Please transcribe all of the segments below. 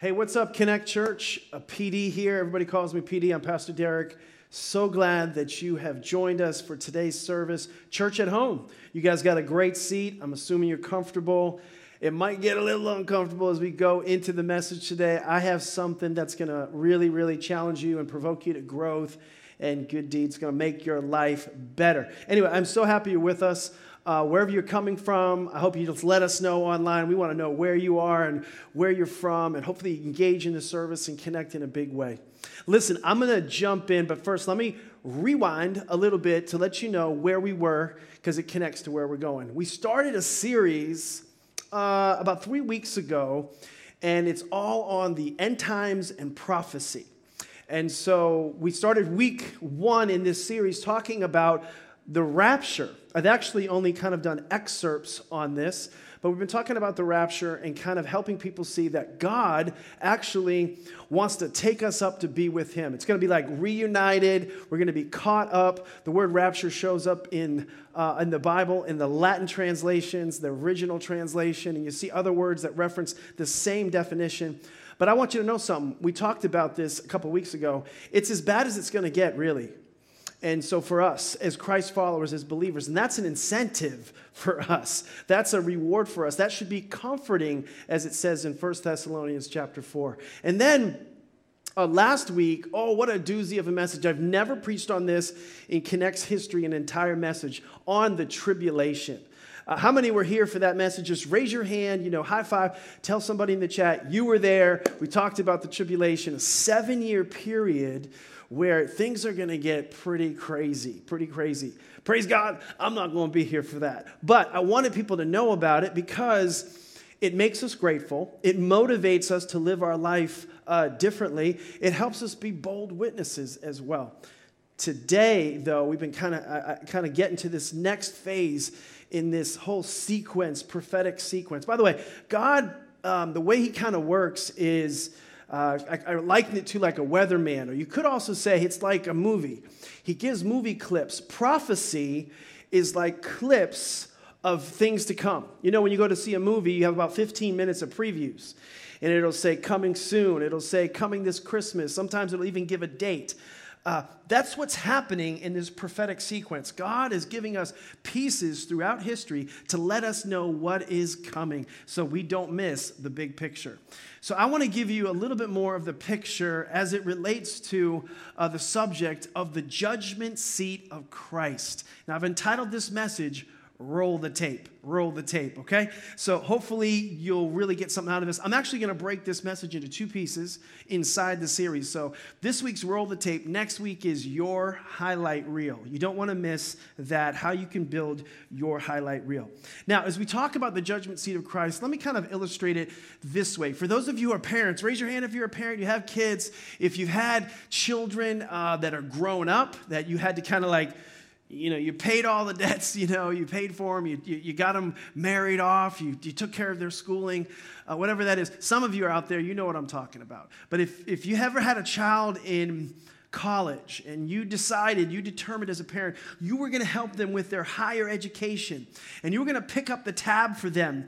Hey, what's up, Connect Church? A PD here. Everybody calls me PD. I'm Pastor Deryck. So glad that you have joined us for today's service. Church at home. You guys got a great seat. I'm assuming you're comfortable. It might get a little uncomfortable as we go into the message today. I have something that's going to really, really challenge you and provoke you to growth and good deeds. going to make your life better. Anyway, I'm so happy you're with us uh, wherever you're coming from. I hope you just let us know online. We want to know where you are and where you're from, and hopefully engage in the service and connect in a big way. Listen, I'm going to jump in, but first, let me rewind a little bit to let you know where we were because it connects to where we're going. We started a series uh, about three weeks ago, and it's all on the end times and prophecy. And so we started week one in this series talking about the rapture. I've actually only kind of done excerpts on this, but we've been talking about the rapture and kind of helping people see that God actually wants to take us up to be with Him. It's going to be like reunited. We're going to be caught up. The word rapture shows up in, uh, in the Bible, in the Latin translations, the original translation, and you see other words that reference the same definition. But I want you to know something. We talked about this a couple weeks ago. It's as bad as it's going to get, really. And so, for us as Christ followers, as believers, and that's an incentive for us. That's a reward for us. That should be comforting, as it says in 1 Thessalonians chapter 4. And then uh, last week, oh, what a doozy of a message. I've never preached on this in Connect's history, an entire message on the tribulation. Uh, how many were here for that message? Just raise your hand, you know, high five, tell somebody in the chat you were there. We talked about the tribulation, a seven year period where things are going to get pretty crazy, pretty crazy. Praise God, I'm not going to be here for that. But I wanted people to know about it because it makes us grateful. It motivates us to live our life uh, differently. It helps us be bold witnesses as well. Today, though, we've been kind of uh, kind of getting to this next phase in this whole sequence, prophetic sequence. By the way, God, um, the way He kind of works is uh, I, I liken it to like a weatherman, or you could also say it's like a movie. He gives movie clips. Prophecy is like clips of things to come. You know, when you go to see a movie, you have about 15 minutes of previews. And it'll say coming soon. It'll say coming this Christmas. Sometimes it'll even give a date. Uh, that's what's happening in this prophetic sequence. God is giving us pieces throughout history to let us know what is coming so we don't miss the big picture. So, I want to give you a little bit more of the picture as it relates to uh, the subject of the judgment seat of Christ. Now, I've entitled this message, roll the tape. Roll the tape, okay? So hopefully you'll really get something out of this. I'm actually going to break this message into two pieces inside the series. So this week's roll the tape, next week is your highlight reel. You don't want to miss that, how you can build your highlight reel. Now, as we talk about the judgment seat of Christ, let me kind of illustrate it this way. For those of you who are parents, raise your hand if you're a parent, you have kids. If you've had children uh, that are grown up, that you had to kind of like, you know, you paid all the debts, you know, you paid for them, you, you, you got them married off, you, you took care of their schooling, uh, whatever that is. Some of you are out there, you know what I'm talking about. But if, if you ever had a child in college and you decided, you determined as a parent, you were going to help them with their higher education and you were going to pick up the tab for them,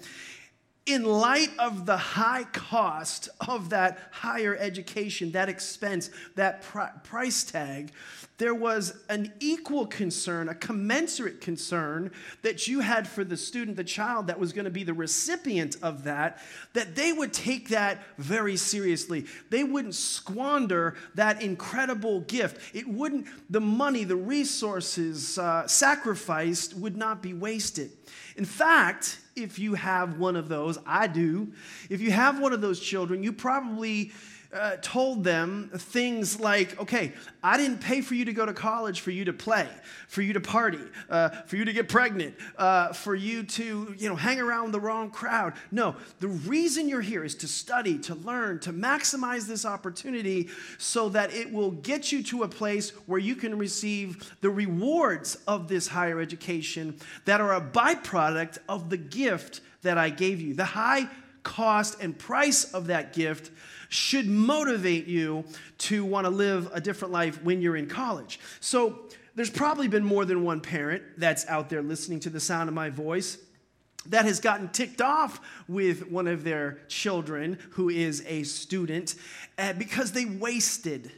in light of the high cost of that higher education, that expense, that price tag, there was an equal concern, a commensurate concern that you had for the student, the child that was going to be the recipient of that, that they would take that very seriously. They wouldn't squander that incredible gift. It wouldn't, the money, the resources uh, sacrificed would not be wasted. In fact, if you have one of those, I do, if you have one of those children, you probably uh, told them things like, okay, I didn't pay for you to go to college for you to play, for you to party, uh, for you to get pregnant, uh, for you to, you know, hang around the wrong crowd. No, the reason you're here is to study, to learn, to maximize this opportunity so that it will get you to a place where you can receive the rewards of this higher education that are a byproduct of the gift that I gave you. The high cost and price of that gift should motivate you to want to live a different life when you're in college. So, there's probably been more than one parent that's out there listening to the sound of my voice that has gotten ticked off with one of their children who is a student uh, because they wasted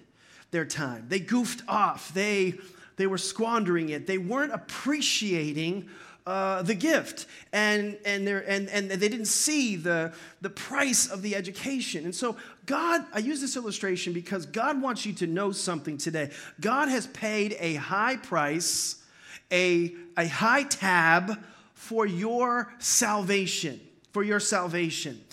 their time. They goofed off. They, they were squandering it. They weren't appreciating uh, the gift and, and, and, and they didn't see the, the price of the education. And so, God, I use this illustration because God wants you to know something today. God has paid a high price, a, a high tab for your salvation for your salvation.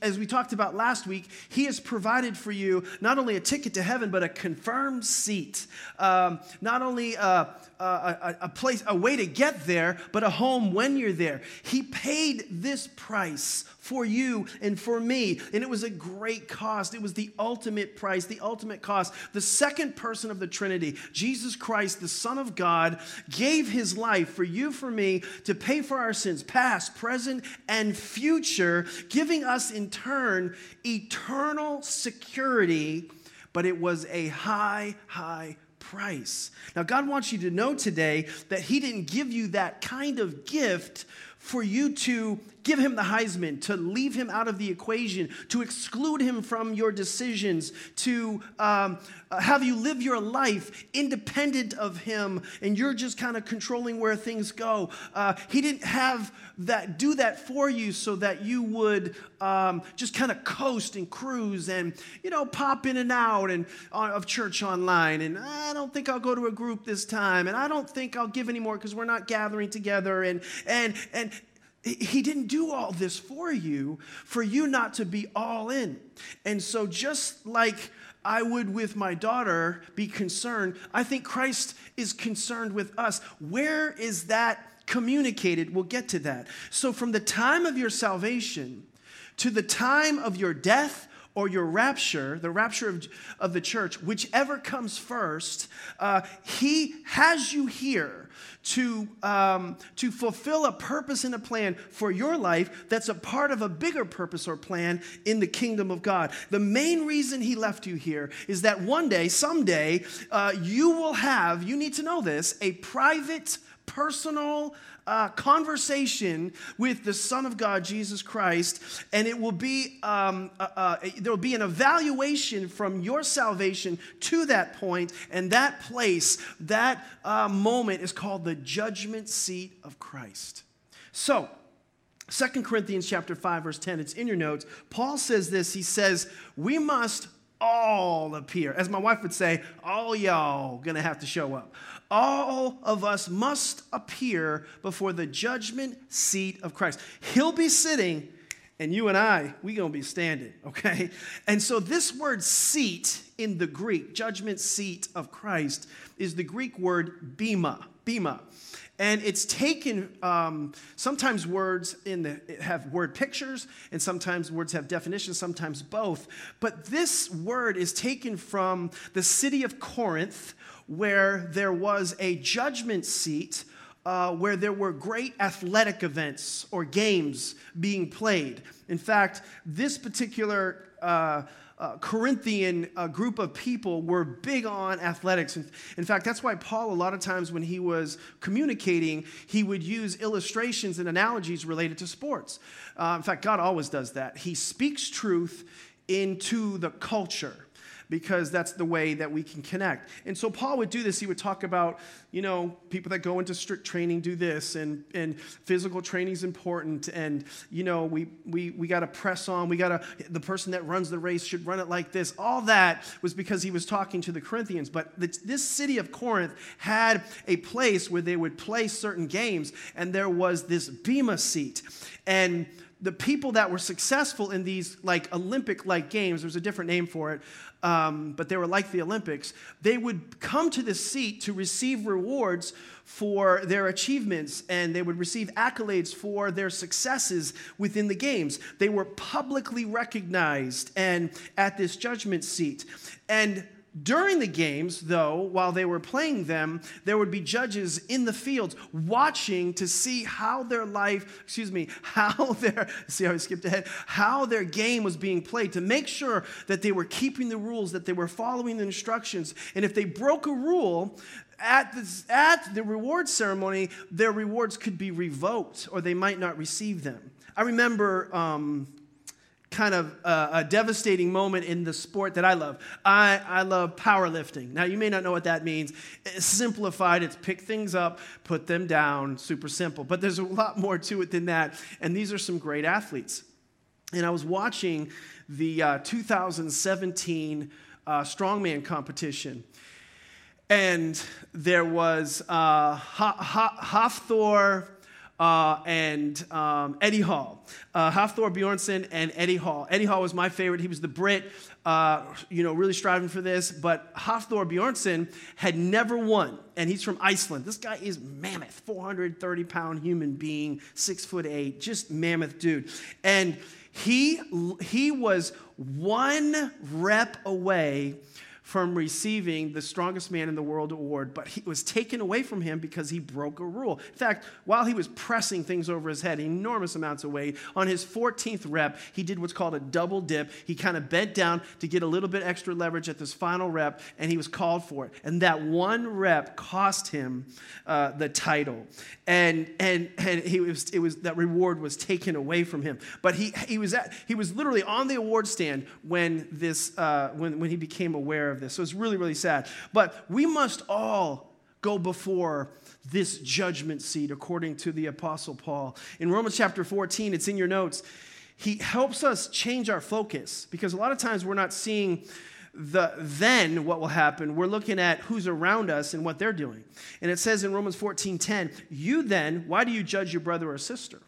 As we talked about last week, He has provided for you not only a ticket to heaven, but a confirmed seat. Um, not only a, a, a, place, a way to get there, but a home when you're there. He paid this price for you and for me, and it was a great cost. It was the ultimate price, the ultimate cost. The second person of the Trinity, Jesus Christ, the Son of God, gave His life for you, for me, to pay for our sins, past, present, and future, giving us in turn eternal security, but it was a high, high price. Now, God wants you to know today that He didn't give you that kind of gift for you to give him the Heisman, to leave him out of the equation, to exclude him from your decisions, to um, have you live your life independent of him, and you're just kind of controlling where things go. Uh, he didn't have that do that for you so that you would um, just kind of coast and cruise and you know pop in and out and uh, of church online. And I don't think I'll go to a group this time, and I don't think I'll give anymore because we're not gathering together. And and and he didn't do all this for you, for you not to be all in. And so, just like I would with my daughter be concerned, I think Christ is concerned with us. Where is that communicated? We'll get to that. So, from the time of your salvation to the time of your death, or your rapture, the rapture of, of the church, whichever comes first, uh, he has you here to, um, to fulfill a purpose and a plan for your life that's a part of a bigger purpose or plan in the kingdom of God. The main reason he left you here is that one day, someday, uh, you will have, you need to know this, a private, personal, uh, conversation with the Son of God, Jesus Christ, and it will be um, uh, uh, there will be an evaluation from your salvation to that point, and that place, that uh, moment, is called the judgment seat of Christ. So. 2 Corinthians chapter 5 verse 10 it's in your notes Paul says this he says we must all appear as my wife would say all y'all gonna have to show up all of us must appear before the judgment seat of Christ. He'll be sitting, and you and I, we gonna be standing, okay? And so this word seat in the Greek, judgment seat of Christ, is the Greek word bema, bema. And it's taken, um, sometimes words in the, have word pictures, and sometimes words have definitions, sometimes both. But this word is taken from the city of Corinth, where there was a judgment seat uh, where there were great athletic events or games being played. In fact, this particular uh, uh, Corinthian uh, group of people were big on athletics. In, in fact, that's why Paul, a lot of times when he was communicating, he would use illustrations and analogies related to sports. Uh, in fact, God always does that. He speaks truth into the culture because that's the way that we can connect. And so Paul would do this. He would talk about, you know, people that go into strict training do this, and, and physical training is important. And, you know, we, we, we got to press on. We got to, the person that runs the race should run it like this. All that was because he was talking to the Corinthians. But this city of Corinth had a place where they would play certain games, and there was this Bema seat. And the people that were successful in these like Olympic like games, there's a different name for it, um, but they were like the Olympics, they would come to this seat to receive rewards for their achievements and they would receive accolades for their successes within the games. They were publicly recognized and at this judgment seat. And during the games, though, while they were playing them, there would be judges in the fields watching to see how their life, excuse me, how their, see how I skipped ahead, how their game was being played to make sure that they were keeping the rules, that they were following the instructions. And if they broke a rule, at the, at the reward ceremony, their rewards could be revoked or they might not receive them. I remember um, kind of a, a, devastating moment in the sport that I love. I, I love powerlifting. Now, you may not know what that means. It's simplified, it's pick things up, put them down, super simple. But there's a lot more to it than that. And these are some great athletes. And I was watching the uh, 2017 uh, strongman competition. And there was uh, Hafthor uh, and um, Eddie Hall. Uh, Hafthor Bjornsson and Eddie Hall. Eddie Hall was my favorite. He was the Brit, uh, you know, really striving for this. But Hafthor Bjornsson had never won, and he's from Iceland. This guy is mammoth, 430 pound human being, six foot eight, just mammoth dude. And he, he was one rep away from receiving the strongest man in the world award, but it was taken away from him because he broke a rule. In fact, while he was pressing things over his head, enormous amounts of weight, on his 14th rep, he did what's called a double dip. He kind of bent down to get a little bit extra leverage at this final rep, and he was called for it. And that one rep cost him uh, the title. And, and, and he was, it was, that reward was taken away from him. But he, he, was, at, he was literally on the award stand when, this, uh, when, when he became aware of of this. So it's really, really sad. But we must all go before this judgment seat, according to the Apostle Paul. In Romans chapter 14, it's in your notes. He helps us change our focus because a lot of times we're not seeing the then what will happen we're looking at who's around us and what they're doing and it says in romans 14 10 you then why do you judge your brother or sister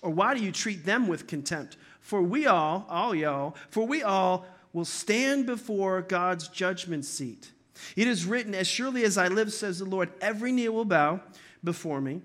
or why do you treat them with contempt for we all all y'all for we all will stand before God's judgment seat. It is written, As surely as I live, says the Lord, every knee will bow before me.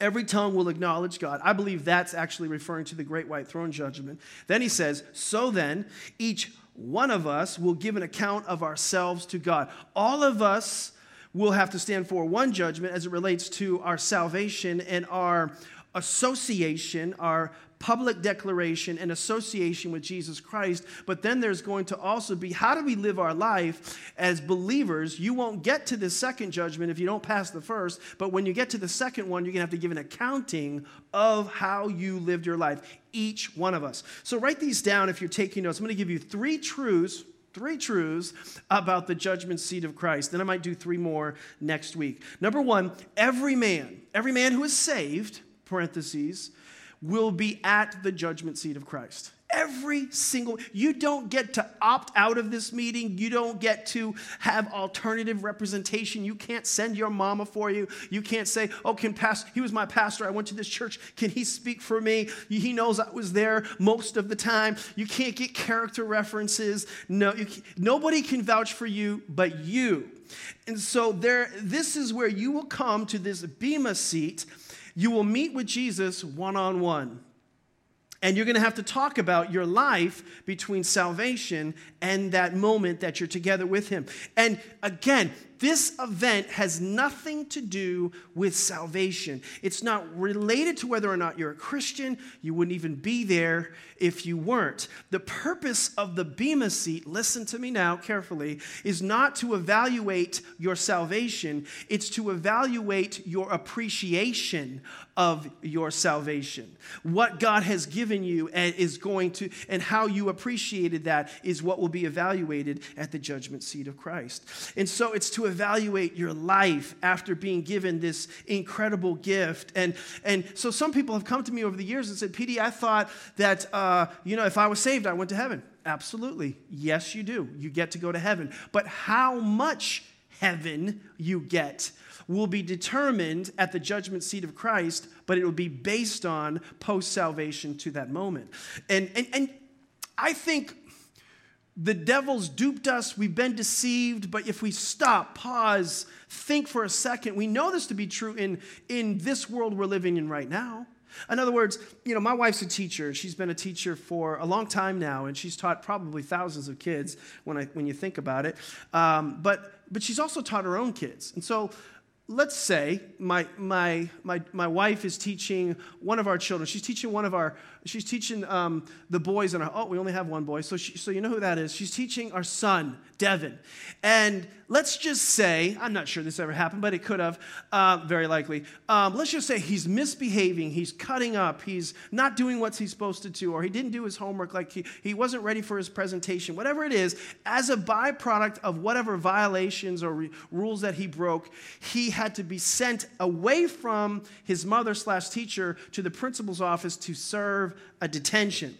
Every tongue will acknowledge God. I believe that's actually referring to the great white throne judgment. Then he says, So then, each one of us will give an account of ourselves to God. All of us will have to stand for one judgment as it relates to our salvation and our association, our public declaration and association with Jesus Christ, but then there's going to also be how do we live our life as believers? You won't get to the second judgment if you don't pass the first, but when you get to the second one, you're going to have to give an accounting of how you lived your life, each one of us. So write these down if you're taking notes. I'm going to give you three truths three truths about the judgment seat of Christ. Then I might do three more next week. Number one, every man, every man who is saved, parentheses, will be at the judgment seat of Christ. Every single, you don't get to opt out of this meeting. You don't get to have alternative representation. You can't send your mama for you. You can't say, oh, can pastor, he was my pastor. I went to this church. Can he speak for me? He knows I was there most of the time. You can't get character references. No, nobody can vouch for you but you. And so there, this is where you will come to this Bema seat you will meet with Jesus one on one. And you're going to have to talk about your life between salvation and that moment that you're together with Him. And again, this event has nothing to do with salvation. It's not related to whether or not you're a Christian. You wouldn't even be there if you weren't. The purpose of the Bema seat, listen to me now carefully, is not to evaluate your salvation, it's to evaluate your appreciation of your salvation. What God has given you and is going to, and how you appreciated that is what will be evaluated at the judgment seat of Christ. And so it's to evaluate your life after being given this incredible gift. And, and so some people have come to me over the years and said, PD, I thought that, uh, you know, if I was saved, I went to heaven. Absolutely. Yes, you do. You get to go to heaven. But how much heaven you get will be determined at the judgment seat of Christ, but it will be based on post salvation to that moment. And, and, and I think the devil's duped us, we've been deceived, but if we stop, pause, think for a second, we know this to be true in, in this world we're living in right now. In other words, you know, my wife's a teacher. She's been a teacher for a long time now, and she's taught probably thousands of kids when, I, when you think about it. Um, but, but she's also taught her own kids. And so let's say my, my, my, my wife is teaching one of our children. She's teaching one of our, she's teaching um, the boys in our, oh, we only have one boy. So, she, so you know who that is. She's teaching our son, Devin. And let's just say, I'm not sure this ever happened, but it could have, uh, very likely. Um, let's just say he's misbehaving, he's cutting up, he's not doing what he's supposed to do, or he didn't do his homework, like he, he wasn't ready for his presentation, whatever it is, as a byproduct of whatever violations or re- rules that he broke, he had to be sent away from his mother slash teacher to the principal's office to serve a detention.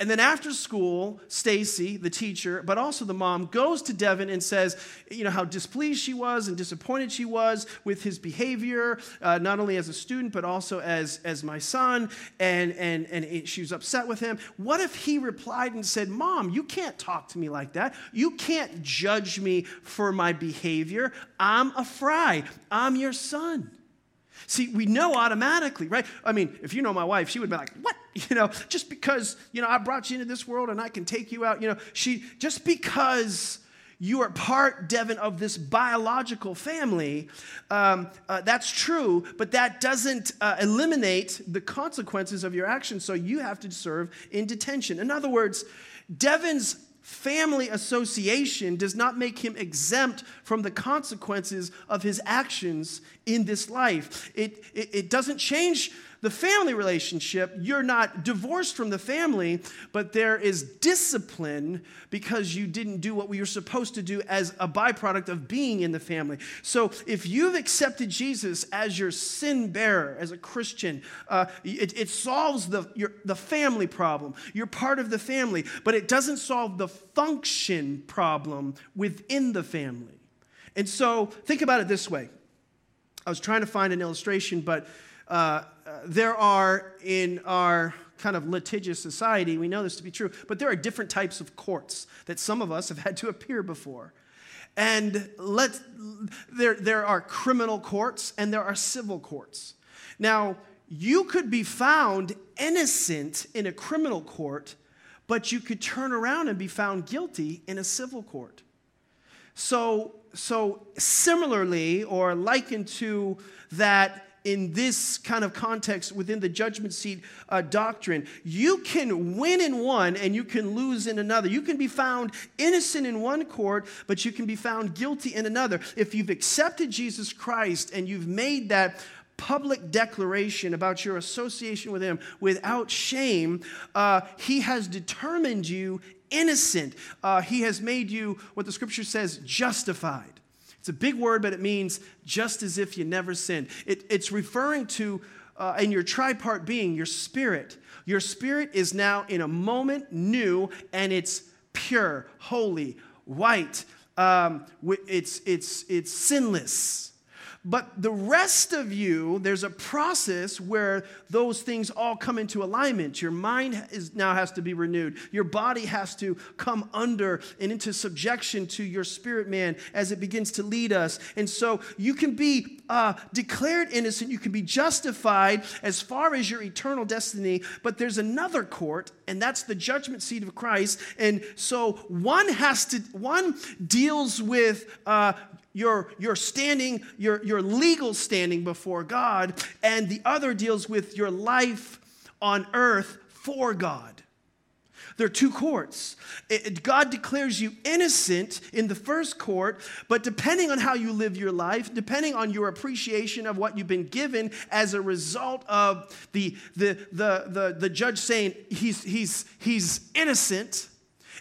And then after school, Stacy, the teacher, but also the mom, goes to Devin and says, you know, how displeased she was and disappointed she was with his behavior, uh, not only as a student, but also as, as my son. And, and, and it, she was upset with him. What if he replied and said, Mom, you can't talk to me like that. You can't judge me for my behavior. I'm a Frye, I'm your son. See, we know automatically, right? I mean, if you know my wife, she would be like, What? You know, just because, you know, I brought you into this world and I can take you out, you know, she, just because you are part, Devin, of this biological family. Um, uh, that's true, but that doesn't uh, eliminate the consequences of your actions, so you have to serve in detention. In other words, Devin's family association does not make him exempt from the consequences of his actions in this life. It, it, it, doesn't change the family relationship. You're not divorced from the family, but there is discipline because you didn't do what we were supposed to do as a byproduct of being in the family. So if you've accepted Jesus as your sin bearer, as a Christian, uh, it, it, solves the, your, the family problem. You're part of the family, but it doesn't solve the function problem within the family. And so think about it this way. I was trying to find an illustration, but uh, there are in our kind of litigious society, we know this to be true, but there are different types of courts that some of us have had to appear before. And let there, there are criminal courts and there are civil courts. Now, you could be found innocent in a criminal court, but you could turn around and be found guilty in a civil court. So, so similarly, or likened to that in this kind of context within the judgment seat uh, doctrine. You can win in one and you can lose in another. You can be found innocent in one court, but you can be found guilty in another. If you've accepted Jesus Christ and you've made that public declaration about your association with Him without shame, uh, He has determined you innocent. Uh, he has made you, what the scripture says, justified. It's a big word, but it means just as if you never sinned. It, it's referring to, uh, in your tripart being, your spirit. Your spirit is now in a moment new, and it's pure, holy, white. Um, it's, it's, it's sinless. But the rest of you, there's a process where those things all come into alignment. Your mind is, now has to be renewed. Your body has to come under and into subjection to your spirit man as it begins to lead us. And so you can be uh, declared innocent, you can be justified as far as your eternal destiny. But there's another court, and that's the judgment seat of Christ. And so one has to, one deals with uh, your, your standing, your, your legal standing before God, and the other deals with your life on earth for God. There are two courts. It, God declares you innocent in the first court, but depending on how you live your life, depending on your appreciation of what you've been given as a result of the, the, the, the, the judge saying he's, he's, he's innocent,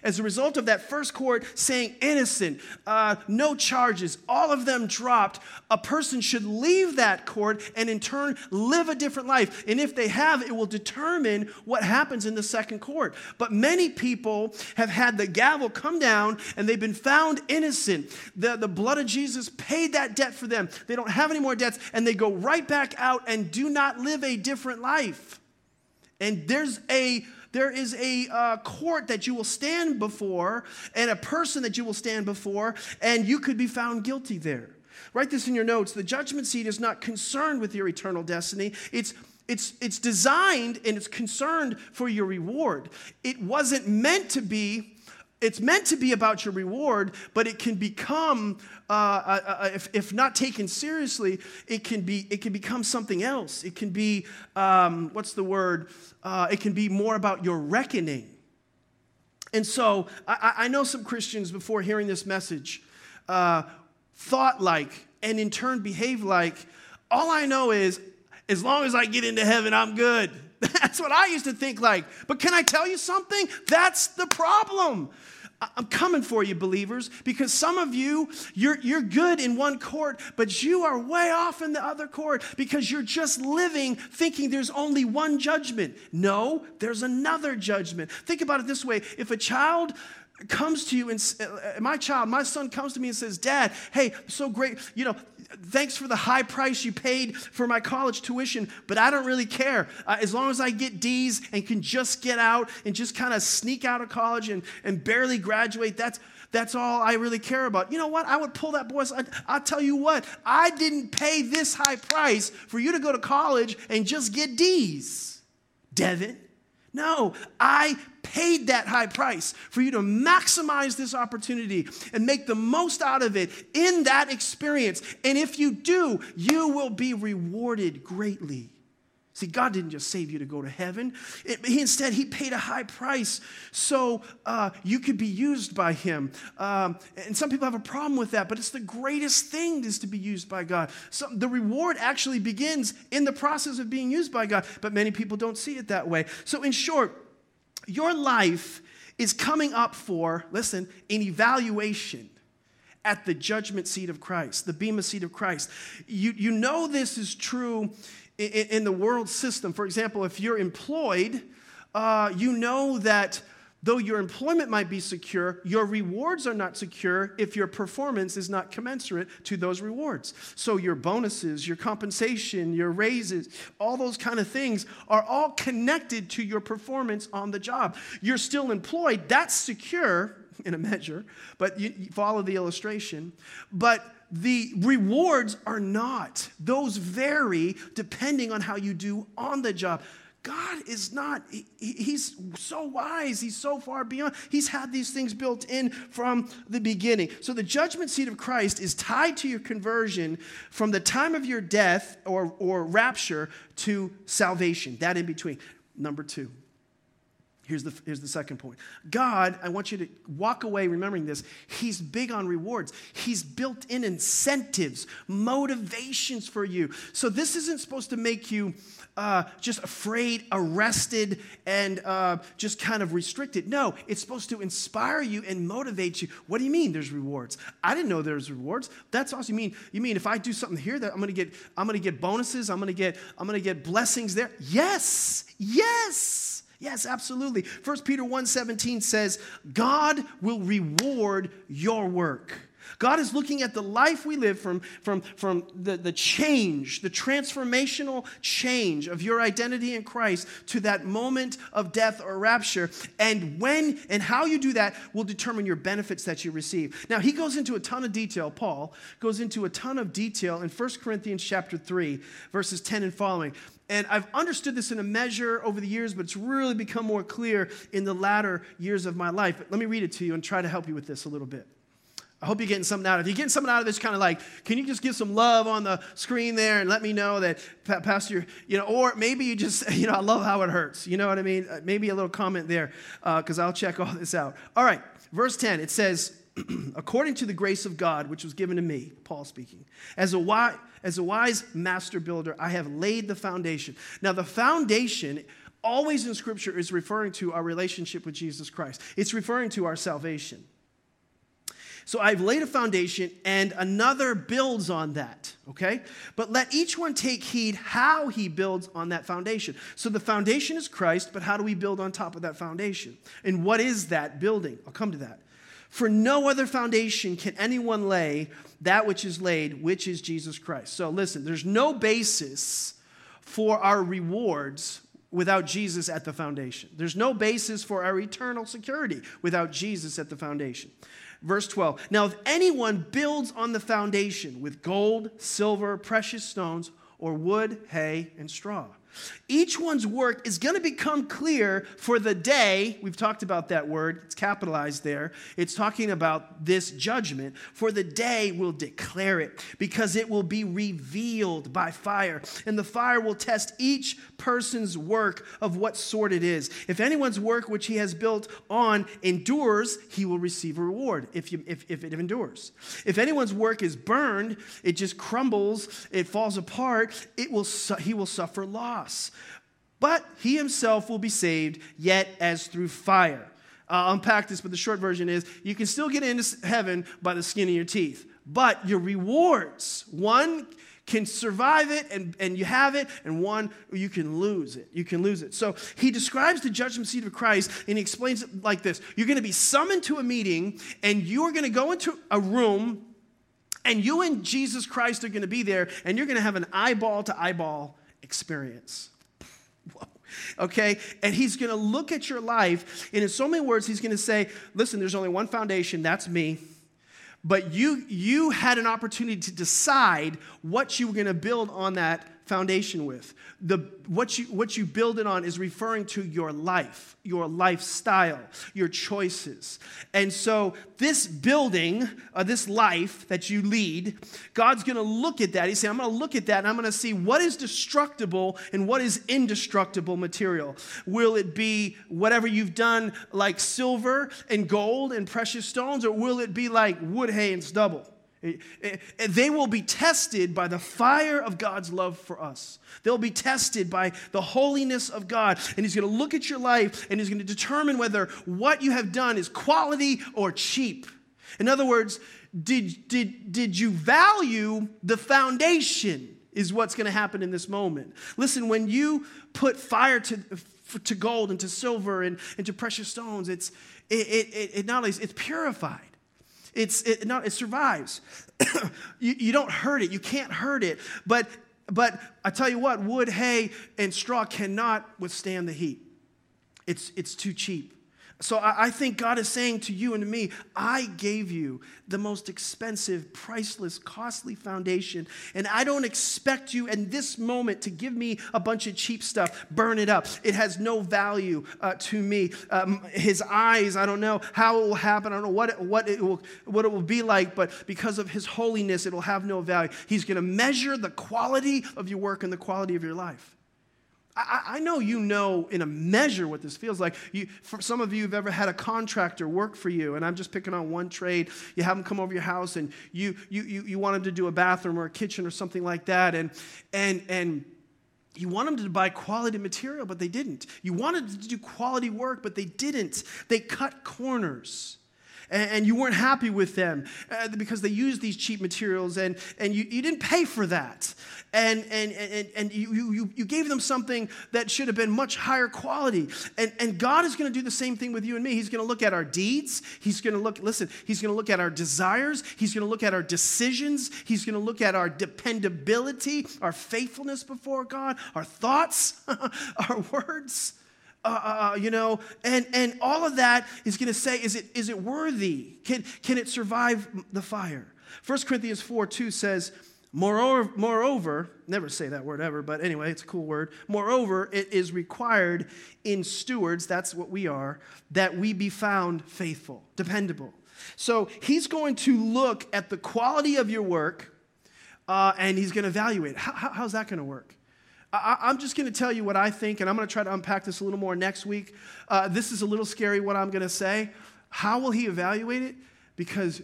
as a result of that first court saying innocent, uh, no charges, all of them dropped, a person should leave that court and in turn live a different life. And if they have, it will determine what happens in the second court. But many people have had the gavel come down and they've been found innocent. The, the blood of Jesus paid that debt for them. They don't have any more debts and they go right back out and do not live a different life. And there's a there is a uh, court that you will stand before and a person that you will stand before, and you could be found guilty there. Write this in your notes. The judgment seat is not concerned with your eternal destiny. It's it's, it's designed and it's concerned for your reward. It wasn't meant to be it's meant to be about your reward, but it can become, uh, uh, uh, if, if not taken seriously, it can be it can become something else. It can be um, what's the word? Uh, it can be more about your reckoning. And so I, I know some Christians before hearing this message uh, thought like, and in turn behaved like, all I know is as long as I get into heaven, I'm good. That's what I used to think like. But can I tell you something? That's the problem. I'm coming for you, believers, because some of you, you're, you're good in one court, but you are way off in the other court because you're just living thinking there's only one judgment. No, there's another judgment. Think about it this way if a child comes to you and uh, my child, my son comes to me and says, Dad, hey, so great, you know, thanks for the high price you paid for my college tuition, but I don't really care. Uh, as long as I get D's and can just get out and just kind of sneak out of college and, and barely graduate, that's, that's all I really care about. You know what? I would pull that boy. I'll tell you what, I didn't pay this high price for you to go to college and just get D's, Devin. No, I paid that high price for you to maximize this opportunity and make the most out of it in that experience. And if you do, you will be rewarded greatly. See, God didn't just save you to go to heaven. It, he instead, He paid a high price so uh, you could be used by Him. Um, and some people have a problem with that, but it's the greatest thing is to be used by God. So the reward actually begins in the process of being used by God, but many people don't see it that way. So, in short, your life is coming up for, listen, an evaluation at the judgment seat of Christ, the Bema seat of Christ. You, you know this is true in, the world system. For example, if you're employed, uh, you know that though your employment might be secure, your rewards are not secure if your performance is not commensurate to those rewards. So, your bonuses, your compensation, your raises, all those kind of things are all connected to your performance on the job. You're still employed, that's secure in a measure, but you follow the illustration. But the rewards are not. Those vary depending on how you do on the job. God is not, he, he's so wise. He's so far beyond. He's had these things built in from the beginning. So the judgment seat of Christ is tied to your conversion from the time of your death or, or rapture to salvation, that in between. Number two. Here's the, here's the second point. God, I want you to walk away remembering this. He's big on rewards. He's built in incentives, motivations for you. So this isn't supposed to make you uh, just afraid, arrested, and uh, just kind of restricted. No, it's supposed to inspire you and motivate you. What do you mean there's rewards? I didn't know there's rewards. That's awesome. You mean, you mean if I do something here that I'm gonna get, I'm gonna get bonuses, I'm gonna get, I'm gonna get blessings there? Yes, yes. Yes, absolutely. 1 Peter 1:17 says, "God will reward your work." God is looking at the life we live from, from, from the, the change, the transformational change of your identity in Christ to that moment of death or rapture. And when and how you do that will determine your benefits that you receive. Now, he goes into a ton of detail, Paul goes into a ton of detail in 1 Corinthians chapter 3, verses 10 and following. And I've understood this in a measure over the years, but it's really become more clear in the latter years of my life. But let me read it to you and try to help you with this a little bit. I hope you're getting something out of it. If you're getting something out of this, kind of like, can you just give some love on the screen there and let me know that, Pastor, you know, or maybe you just, you know, I love how it hurts. You know what I mean? Uh, maybe a little comment there because uh, I'll check all this out. All right, verse 10, it says, according to the grace of God, which was given to me, Paul speaking, as a, wise, as a wise master builder, I have laid the foundation. Now, the foundation always in Scripture is referring to our relationship with Jesus Christ, it's referring to our salvation. So I've laid a foundation and another builds on that, okay? But let each one take heed how he builds on that foundation. So the foundation is Christ, but how do we build on top of that foundation? And what is that building? I'll come to that. For no other foundation can anyone lay that which is laid, which is Jesus Christ. So listen, there's no basis for our rewards without Jesus at the foundation. There's no basis for our eternal security without Jesus at the foundation. Verse 12 Now, if anyone builds on the foundation with gold, silver, precious stones, or wood, hay, and straw, Each one's work is going to become clear for the day. We've talked about that word, it's capitalized there. It's talking about this judgment. For the day will declare it, because it will be revealed by fire. And the fire will test each person's work of what sort it is. If anyone's work which he has built on endures, he will receive a reward if, you, if, if it endures. If anyone's work is burned, it just crumbles, it falls apart, it will, he will suffer loss. But he himself will be saved, yet as through fire. I'll unpack this, but the short version is you can still get into heaven by the skin of your teeth. But your rewards, one can survive it and, and you have it, and one, you can lose it. You can lose it. So he describes the judgment seat of Christ and he explains it like this You're going to be summoned to a meeting, and you're going to go into a room, and you and Jesus Christ are going to be there, and you're going to have an eyeball to eyeball experience. Whoa. Okay? And he's going to look at your life, and in so many words, he's going to say, Listen, there's only one foundation, that's me but you you had an opportunity to decide what you were going to build on that foundation with. The, what, you, what you build it on is referring to your life, your lifestyle, your choices. And so, this building, uh, this life that you lead, God's going to look at that. He's saying, I'm going to look at that and I'm going to see what is destructible and what is indestructible material. Will it be whatever you've done, like silver and gold and precious stones, or will it be like wood, hay, and stubble? Eh, eh, they will be tested by the fire of God's love for us. They'll be tested by the holiness of God. And He's going to look at your life and He's going to determine whether what you have done is quality or cheap. In other words, did, did, did you value the foundation? Is what's going to happen in this moment. Listen, when you put fire to, to gold and to silver and, and to precious stones, it's, it, it, it not only it's purified it's, it, no, it survives. you, you don't hurt it. You can't hurt it. But, but I tell you what, wood, hay, and straw cannot withstand the heat. It's, it's too cheap. So I think God is saying to you and to me, I gave you the most expensive, priceless, costly foundation, and I don't expect you in this moment to give me a bunch of cheap stuff, burn it up. It has no value uh, to me. Um, his eyes, I don't know how it will happen. I don't know what it, what, it will, what it will be like, but because of his holiness, it will have no value. He's going to measure the quality of your work and the quality of your life. I, I, know you know in a measure what this feels like. You, for some of you have ever had a contractor work for you, and I'm just picking on one trade. You have them come over your house, and you you you, you want them to do a bathroom or a kitchen or something like that, and and and you want them to buy quality material, but they didn't. You wanted to do quality work, but they didn't. They cut corners and, you weren't happy with them uh, because they used these cheap materials and, and you, you didn't pay for that. And, and, and, and you, you, you gave them something that should have been much higher quality. And, and God is going to do the same thing with you and me. He's going to look at our deeds. He's going to look, listen, He's going to look at our desires. He's going to look at our decisions. He's going to look at our dependability, our faithfulness before God, our thoughts, our words. Uh, uh, uh, you know, and, and all of that is going to say, is it, is it worthy? Can, can it survive the fire? 1 Corinthians 4 2 says, moreover, moreover, never say that word ever, but anyway, it's a cool word. Moreover, it is required in stewards, that's what we are, that we be found faithful, dependable. So he's going to look at the quality of your work uh, and he's going to evaluate. How, how, how's that going to work? I, am just going to tell you what I think, and I'm going to try to unpack this a little more next week. Uh, this is a little scary what I'm going to say. How will he evaluate it? Because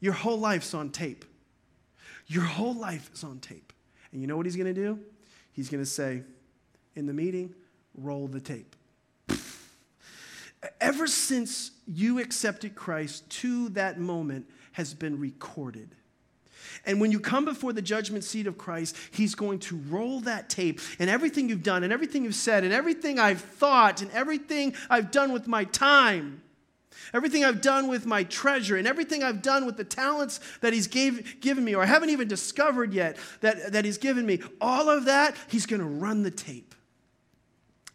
your whole life's on tape. Your whole life is on tape. And you know what he's going to do? He's going to say, in the meeting, roll the tape. Ever since you accepted Christ to that moment has been recorded. And when you come before the judgment seat of Christ, He's going to roll that tape and everything you've done and everything you've said and everything I've thought and everything I've done with my time, everything I've done with my treasure, and everything I've done with the talents that He's gave, given me or I haven't even discovered yet that, that He's given me, all of that, He's going to run the tape.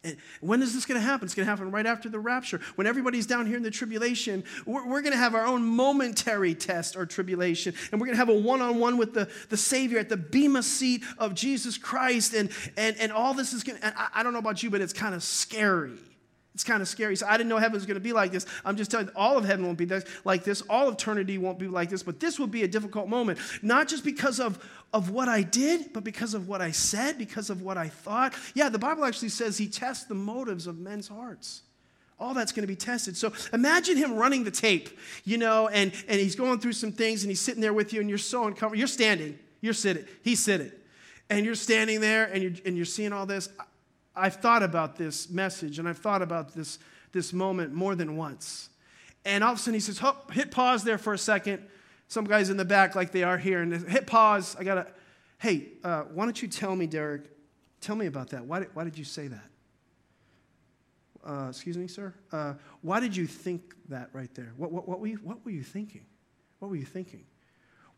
And when is this going to happen? It's going to happen right after the rapture. When everybody's down here in the tribulation, we're, we're going to have our own momentary test or tribulation. And we're going to have a one on one with the, the Savior at the Bema seat of Jesus Christ. And, and, and all this is going to, I, I don't know about you, but it's kind of scary. It's kind of scary. So I didn't know heaven was going to be like this. I'm just telling you, all of heaven won't be like this. All eternity won't be like this. But this will be a difficult moment, not just because of, of what I did, but because of what I said, because of what I thought. Yeah, the Bible actually says he tests the motives of men's hearts. All that's going to be tested. So imagine him running the tape, you know, and, and he's going through some things and he's sitting there with you and you're so uncomfortable. You're standing, you're sitting, he's sitting. And you're standing there and you're, and you're seeing all this. I've thought about this message and I've thought about this, this moment more than once. And all of a sudden he says, hit pause there for a second. Some guys in the back, like they are here, and hit pause. I gotta, hey, uh, why don't you tell me, Deryck, tell me about that. Why did, why did you say that? Uh, excuse me, sir? Uh, why did you think that right there? What, what, what, were you, what were you thinking? What were you thinking?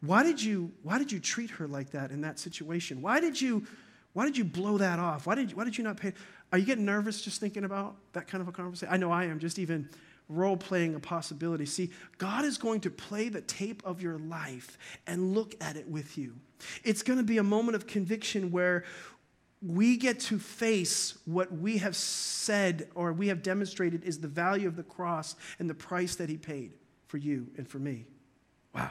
Why did you, why did you treat her like that in that situation? Why did you why did you blow that off? Why did why did you not pay? Are you getting nervous just thinking about that kind of a conversation? I know I am, just even role playing a possibility. See, God is going to play the tape of your life and look at it with you. It's going to be a moment of conviction where we get to face what we have said or we have demonstrated is the value of the cross and the price that He paid for you and for me. Wow.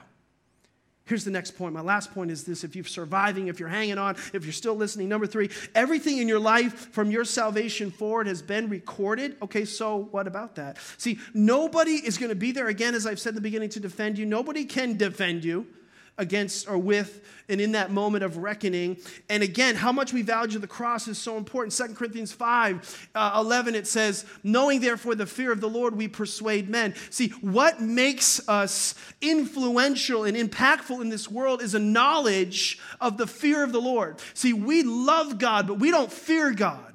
Here's the next point. My last point is this if you're surviving, if you're hanging on, if you're still listening. Number three, everything in your life from your salvation forward has been recorded. Okay, so what about that? See, nobody is going to be there again, as I've said in the beginning, to defend you. Nobody can defend you against or with and in that moment of reckoning. And again, how much we value the cross is so important. 2 Corinthians 5 uh, 11, it says, Knowing therefore the fear of the Lord, we persuade men. See, what makes us influential and impactful in this world is a knowledge of the fear of the Lord. See, we love God, but we don't fear God.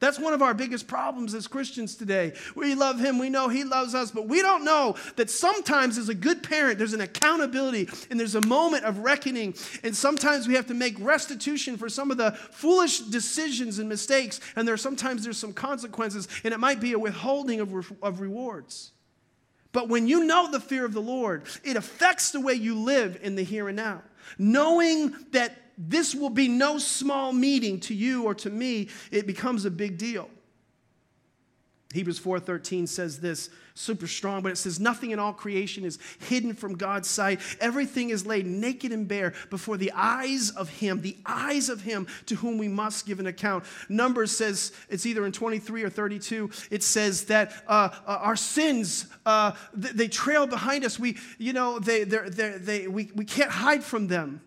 That's one of our biggest problems as Christians today. We love Him, we know He loves us, but we don't know that sometimes, as a good parent, there's an accountability and there's a moment of reckoning. And sometimes we have to make restitution for some of the foolish decisions and mistakes. And there are sometimes there's some consequences, and it might be a withholding of, re- of rewards. But when you know the fear of the Lord, it affects the way you live in the here and now. Knowing that this will be no small meeting to you or to me, it becomes a big deal. Hebrews 4:13 says this super strong but it says nothing in all creation is hidden from God's sight. Everything is laid naked and bare before the eyes of him the eyes of him to whom we must give an account. Numbers says it's either in 23 or 32 it says that uh, uh, our sins uh, th- they trail behind us. We you know they, they're, they we, we can't hide from them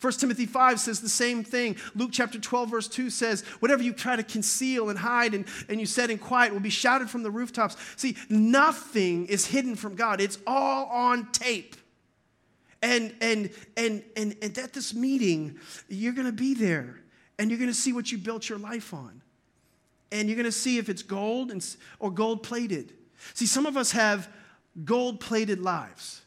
1 Timothy 5 says the same thing. Luke chapter 12, verse 2 says, Whatever you try to conceal and hide and, and you said in quiet will be shouted from the rooftops. See, nothing is hidden from God, it's all on tape. And, and, and, and, and at this meeting, you're going to be there and you're going to see what you built your life on. And you're going to see if it's gold and, or gold plated. See, some of us have gold plated lives.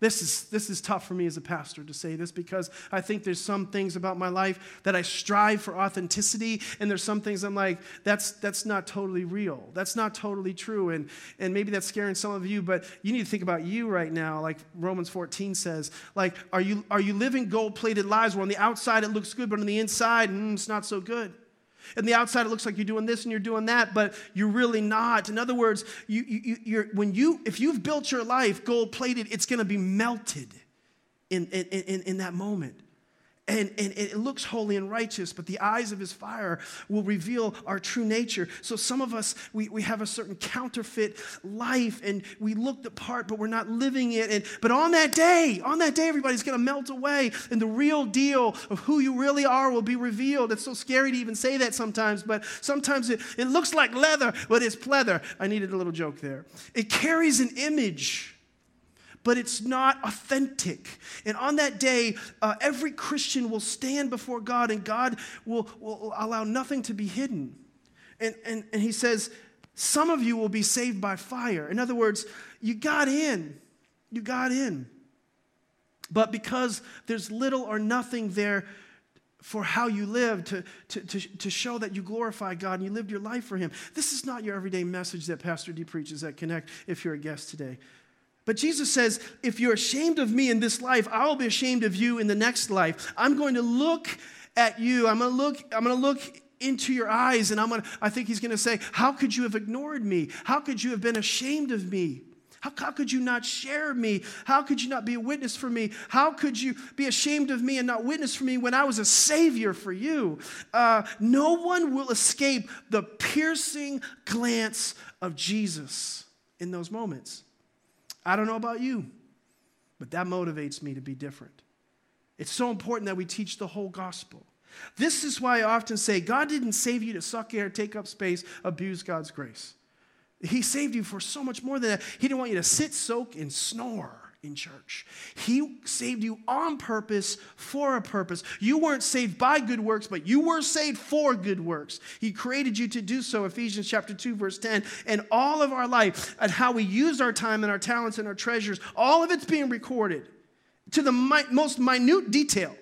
This is, this is tough for me as a pastor to say this because I think there's some things about my life that I strive for authenticity, and there's some things I'm like, that's, that's not totally real. That's not totally true. And, and maybe that's scaring some of you, but you need to think about you right now, like Romans 14 says. Like, are you, are you living gold plated lives where on the outside it looks good, but on the inside, mm, it's not so good? And the outside, it looks like you're doing this and you're doing that, but you're really not. In other words, you, you, you're, when you, if you've built your life gold plated, it's going to be melted in, in, in, in that moment. And, and it looks holy and righteous, but the eyes of his fire will reveal our true nature. So some of us, we, we have a certain counterfeit life and we look the part, but we're not living it. And, but on that day, on that day, everybody's going to melt away and the real deal of who you really are will be revealed. It's so scary to even say that sometimes, but sometimes it, it looks like leather, but it's pleather. I needed a little joke there. It carries an image but it's not authentic. And on that day, uh, every Christian will stand before God, and God will, will allow nothing to be hidden. And, and, and he says, Some of you will be saved by fire. In other words, you got in. You got in. But because there's little or nothing there for how you live, to, to, to, to show that you glorify God and you lived your life for Him. This is not your everyday message that Pastor D preaches at Connect if you're a guest today. But Jesus says, if you're ashamed of me in this life, I will be ashamed of you in the next life. I'm going to look at you. I'm going to look, I'm going to look into your eyes and I'm going to, I think he's going to say, how could you have ignored me? How could you have been ashamed of me? How, how, could you not share me? How could you not be a witness for me? How could you be ashamed of me and not witness for me when I was a savior for you? Uh, no one will escape the piercing glance of Jesus in those moments. I don't know about you, but that motivates me to be different. It's so important that we teach the whole gospel. This is why I often say God didn't save you to suck air, take up space, abuse God's grace. He saved you for so much more than that. He didn't want you to sit, soak, and snore in church. He saved you on purpose for a purpose. You weren't saved by good works, but you were saved for good works. He created you to do so, Ephesians chapter 2, verse 10. And all of our life and how we use our time and our talents and our treasures, all of it's being recorded to the mi- most minute detail.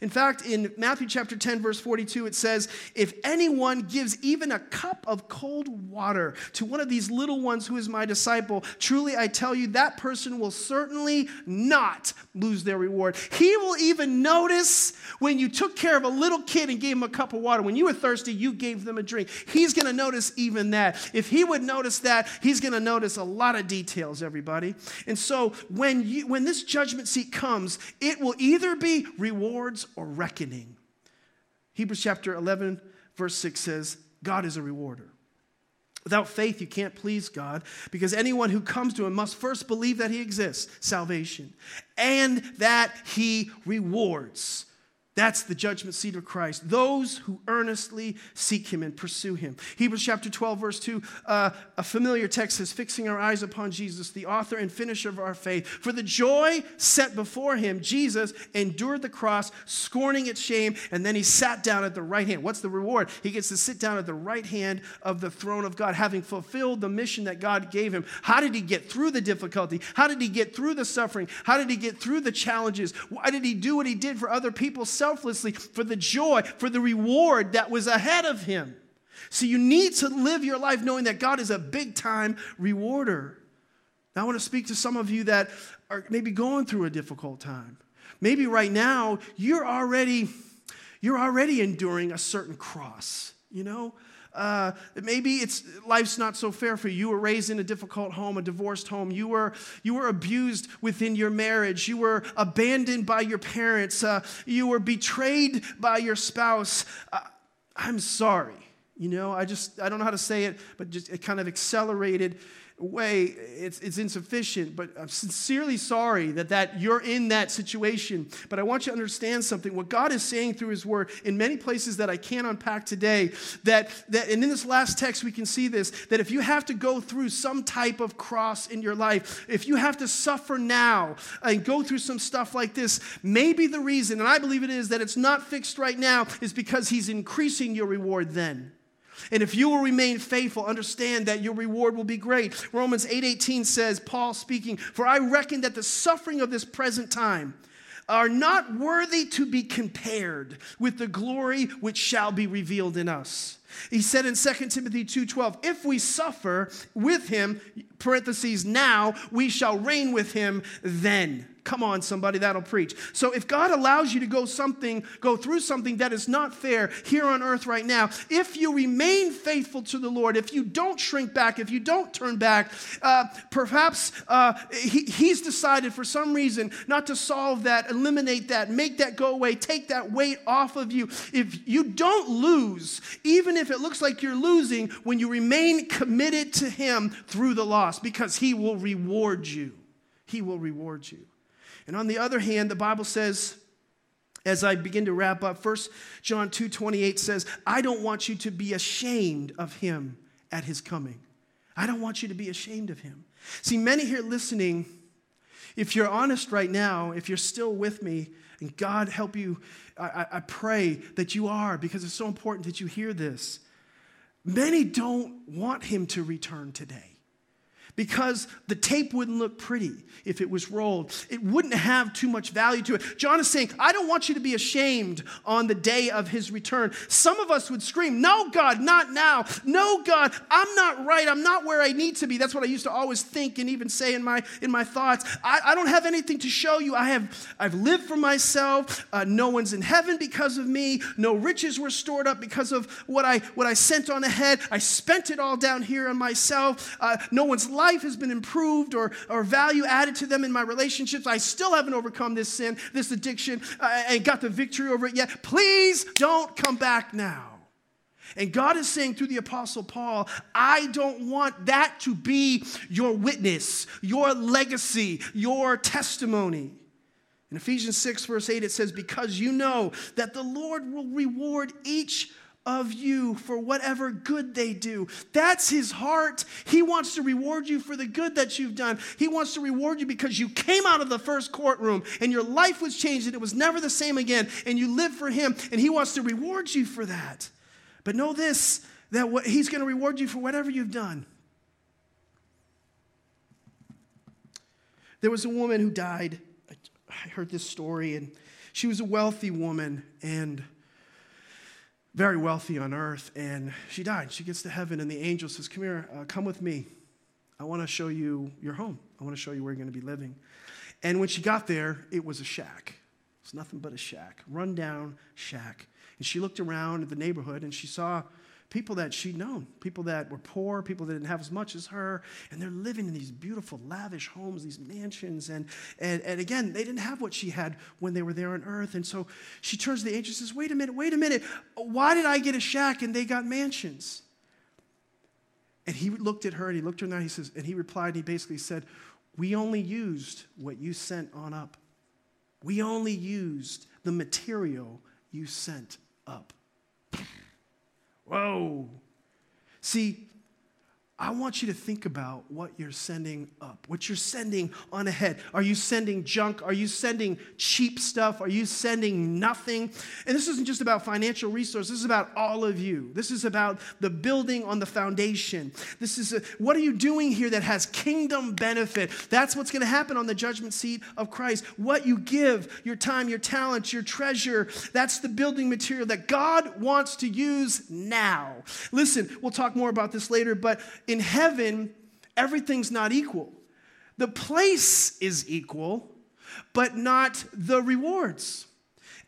In fact, in Matthew chapter 10, verse 42, it says, If anyone gives even a cup of cold water to one of these little ones who is my disciple, truly I tell you, that person will certainly not lose their reward. He will even notice when you took care of a little kid and gave him a cup of water. When you were thirsty, you gave them a drink. He's going to notice even that. If he would notice that, he's going to notice a lot of details, everybody. And so when, you, when this judgment seat comes, it will either be rewards or reckoning. Hebrews chapter 11, verse 6 says, God is a rewarder. Without faith, you can't please God because anyone who comes to Him must first believe that He exists, salvation, and that He rewards that's the judgment seat of Christ. Those who earnestly seek him and pursue him. Hebrews chapter 12, verse 2, uh, a familiar text says, Fixing our eyes upon Jesus, the author and finisher of our faith. For the joy set before him, Jesus endured the cross, scorning its shame, and then he sat down at the right hand. What's the reward? He gets to sit down at the right hand of the throne of God, having fulfilled the mission that God gave him. How did he get through the difficulty? How did he get through the suffering? How did he get through the challenges? Why did he do what he did for other people? Selflessly for the joy, for the reward that was ahead of him. So you need to live your life knowing that God is a big time rewarder. Now, I want to speak to some of you that are maybe going through a difficult time. Maybe right now you're already you're already enduring a certain cross, you know? Uh, maybe it's life's not so fair for you. You were raised in a difficult home, a divorced home. You were you were abused within your marriage. You were abandoned by your parents. Uh, you were betrayed by your spouse. Uh, I'm sorry. You know, I just I don't know how to say it, but just it kind of accelerated way, it's, it's insufficient, but I'm sincerely sorry that, that you're in that situation. But I want you to understand something. What God is saying through His Word in many places that I can't unpack today, that, that and in this last text we can see this, that if you have to go through some type of cross in your life, if you have to suffer now and go through some stuff like this, maybe the reason, and I believe it is, that it's not fixed right now is because He's increasing your reward then. And if you will remain faithful, understand that your reward will be great. Romans 8:18 says, Paul speaking, "For I reckon that the suffering of this present time are not worthy to be compared with the glory which shall be revealed in us." He said in 2 Timothy 2:12, "If we suffer with him, parentheses, now we shall reign with him then." Come on, somebody, that'll preach. So if God allows you to go something, go through something that is not fair here on earth right now, if you remain faithful to the Lord, if you don't shrink back, if you don't turn back, uh, perhaps uh, he, He's decided for some reason not to solve that, eliminate that, make that go away, take that weight off of you. If you don't lose, even if it looks like you're losing, when you remain committed to Him through the loss, because He will reward you. He will reward you. And on the other hand, the Bible says, as I begin to wrap up, 1 John 2 28 says, I don't want you to be ashamed of him at his coming. I don't want you to be ashamed of him. See, many here listening, if you're honest right now, if you're still with me, and God help you, I, I pray that you are because it's so important that you hear this. Many don't want him to return today. Because the tape wouldn't look pretty if it was rolled. It wouldn't have too much value to it. John is saying, I don't want you to be ashamed on the day of his return. Some of us would scream, No, God, not now. No, God, I'm not right. I'm not where I need to be. That's what I used to always think and even say in my, in my thoughts. I, I don't have anything to show you. I have, I've lived for myself. Uh, no one's in heaven because of me. No riches were stored up because of what I, what I sent on ahead. I spent it all down here on myself. Uh, no one's life has been improved or, or value added to them in my relationships. I still haven't overcome this sin, this addiction, uh, and got the victory over it yet. Please don't come back now. And God is saying through the Apostle Paul, I don't want that to be your witness, your legacy, your testimony. In Ephesians 6, verse 8, it says, Because you know that the Lord will reward each of you for whatever good they do. That's his heart. He wants to reward you for the good that you've done. He wants to reward you because you came out of the first courtroom and your life was changed and it was never the same again and you lived for him and he wants to reward you for that. But know this that what, he's going to reward you for whatever you've done. There was a woman who died. I heard this story and she was a wealthy woman and very wealthy on earth, and she died. She gets to heaven, and the angel says, Come here, uh, come with me. I want to show you your home. I want to show you where you're going to be living. And when she got there, it was a shack. It's nothing but a shack, rundown shack. And she looked around at the neighborhood and she saw people that she'd known, people that were poor, people that didn't have as much as her, and they're living in these beautiful, lavish homes, these mansions. And, and, and again, they didn't have what she had when they were there on earth. And so she turns to the angel and says, Wait a minute, wait a minute. Why did I get a shack and they got mansions? And he looked at her and he looked her in the eye. He says, and he replied, and he basically said, We only used what you sent on up. We only used the material you sent up. Whoa. See, I want you to think about what you're sending up, what you're sending on ahead. Are you sending junk? Are you sending cheap stuff? Are you sending nothing? And this isn't just about financial resources, this is about all of you. This is about the building on the foundation. This is a, what are you doing here that has kingdom benefit? That's what's going to happen on the judgment seat of Christ. What you give, your time, your talents, your treasure, that's the building material that God wants to use now. Listen, we'll talk more about this later, but in heaven, everything's not equal. The place is equal, but not the rewards.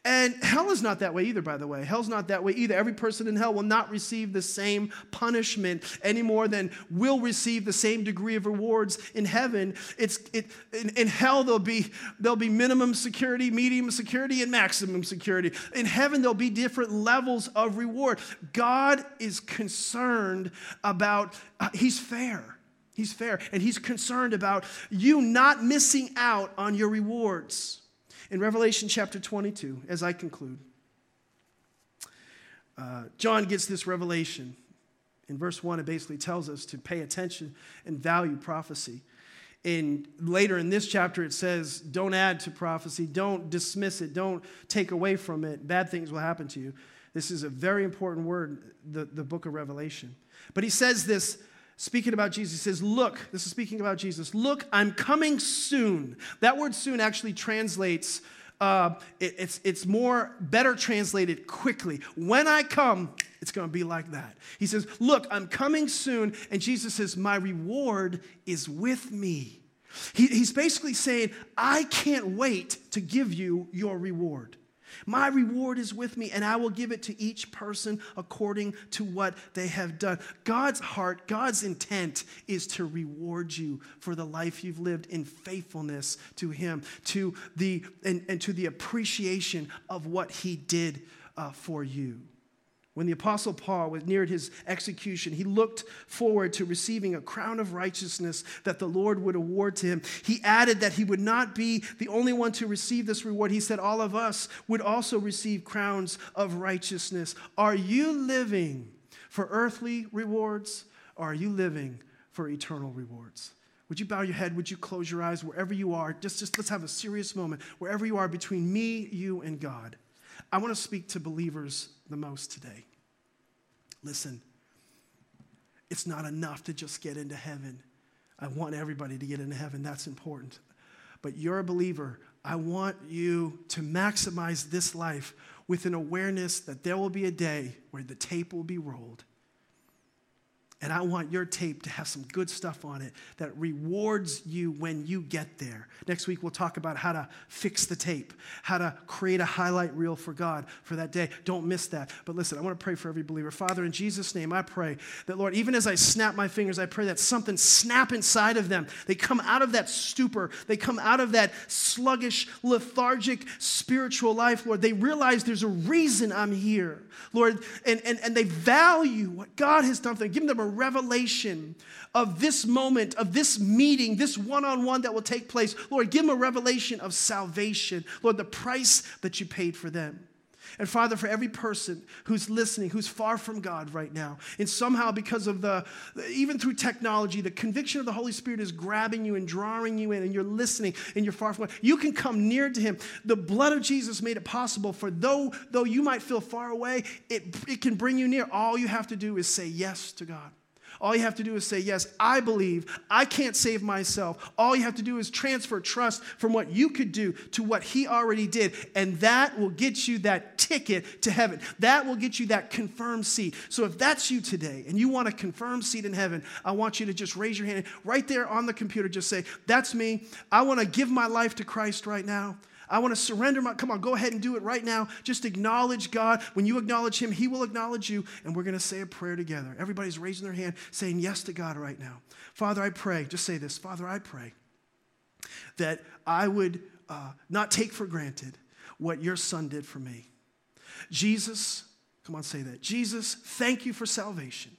And hell is not that way either, by the way. Hell's not that way either. Every person in hell will not receive the same punishment any more than will receive the same degree of rewards in heaven. It's, it, in, in hell, there'll be, there'll be minimum security, medium security, and maximum security. In heaven, there'll be different levels of reward. God is concerned about, uh, He's fair. He's fair. And He's concerned about you not missing out on your rewards in Revelation chapter 22, as I conclude, uh, John gets this revelation. In verse 1, it basically tells us to pay attention and value prophecy. And later in this chapter, it says, don't add to prophecy, don't dismiss it, don't take away from it. Bad things will happen to you. This is a very important word, the, the book of Revelation. But he says this speaking about Jesus, he says, Look, this is speaking about Jesus, look, I'm coming soon. That word soon actually translates, uh, it, it's, it's more better translated quickly. When I come, it's going to be like that. He says, Look, I'm coming soon. And Jesus says, My reward is with me. He, he's basically saying, I can't wait to give you your reward. My reward is with me, and I will give it to each person according to what they have done. God's heart, God's intent is to reward you for the life you've lived in faithfulness to Him, to the, and, and to the appreciation of what He did uh, for you. When the Apostle Paul was near his execution, he looked forward to receiving a crown of righteousness that the Lord would award to him. He added that he would not be the only one to receive this reward. He said, All of us would also receive crowns of righteousness. Are you living for earthly rewards or are you living for eternal rewards? Would you bow your head? Would you close your eyes wherever you are? Just, just let's have a serious moment. Wherever you are between me, you, and God. I want to speak to believers the most today. Listen, it's not enough to just get into heaven. I want everybody to get into heaven. That's important. But you're a believer. I want you to maximize this life with an awareness that there will be a day where the tape will be rolled and I want your tape to have some good stuff on it that rewards you when you get there. Next week, we'll talk about how to fix the tape, how to create a highlight reel for God for that day. Don't miss that. But listen, I want to pray for every believer. Father, in Jesus' name, I pray that, Lord, even as I snap my fingers, I pray that something snap inside of them. They come out of that stupor, they come out of that sluggish, lethargic spiritual life, Lord. They realize there's a reason I'm here, Lord, and, and, and they value what God has done for them. Give them a revelation of this moment, of this meeting, this one on one that will take place. Lord, give them a revelation of salvation. Lord, the price that you paid for them. And Father, for every person who's listening, who's far from God right now, and somehow because of the, even through technology, the conviction of the Holy Spirit is grabbing you and drawing you in, and you're listening and you're far from God, you can come near to Him. The blood of Jesus made it possible for though, though you might feel far away, it, it can bring you near. All you have to do is say yes to God. All you have to do is say, Yes, I believe. I can't save myself. All you have to do is transfer trust from what you could do to what He already did. And that will get you that ticket to heaven. That will get you that confirmed seat. So if that's you today and you want a confirmed seat in heaven, I want you to just raise your hand right there on the computer. Just say, That's me. I want to give my life to Christ right now. I want to surrender my, come on, go ahead and do it right now. Just acknowledge God. When you acknowledge Him, He will acknowledge you, and we're going to say a prayer together. Everybody's raising their hand, saying yes to God right now. Father, I pray, just say this Father, I pray that I would uh, not take for granted what your Son did for me. Jesus, come on, say that. Jesus, thank you for salvation.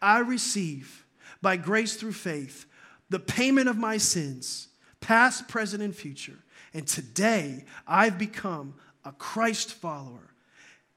I receive by grace through faith the payment of my sins, past, present, and future. And today, I've become a Christ follower.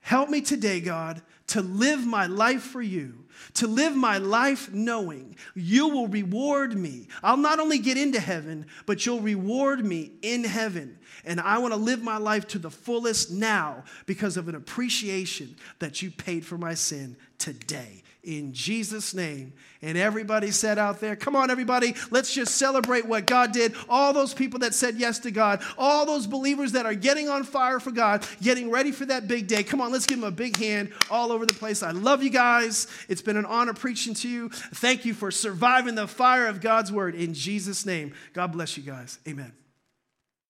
Help me today, God, to live my life for you, to live my life knowing you will reward me. I'll not only get into heaven, but you'll reward me in heaven. And I want to live my life to the fullest now because of an appreciation that you paid for my sin today in Jesus' name. And everybody said out there, come on, everybody, let's just celebrate what God did. All those people that said yes to God, all those believers that are getting on fire for God, getting ready for that big day. Come on, let's give them a big hand all over the place. I love you guys. It's been an honor preaching to you. Thank you for surviving the fire of God's word in Jesus' name. God bless you guys. Amen.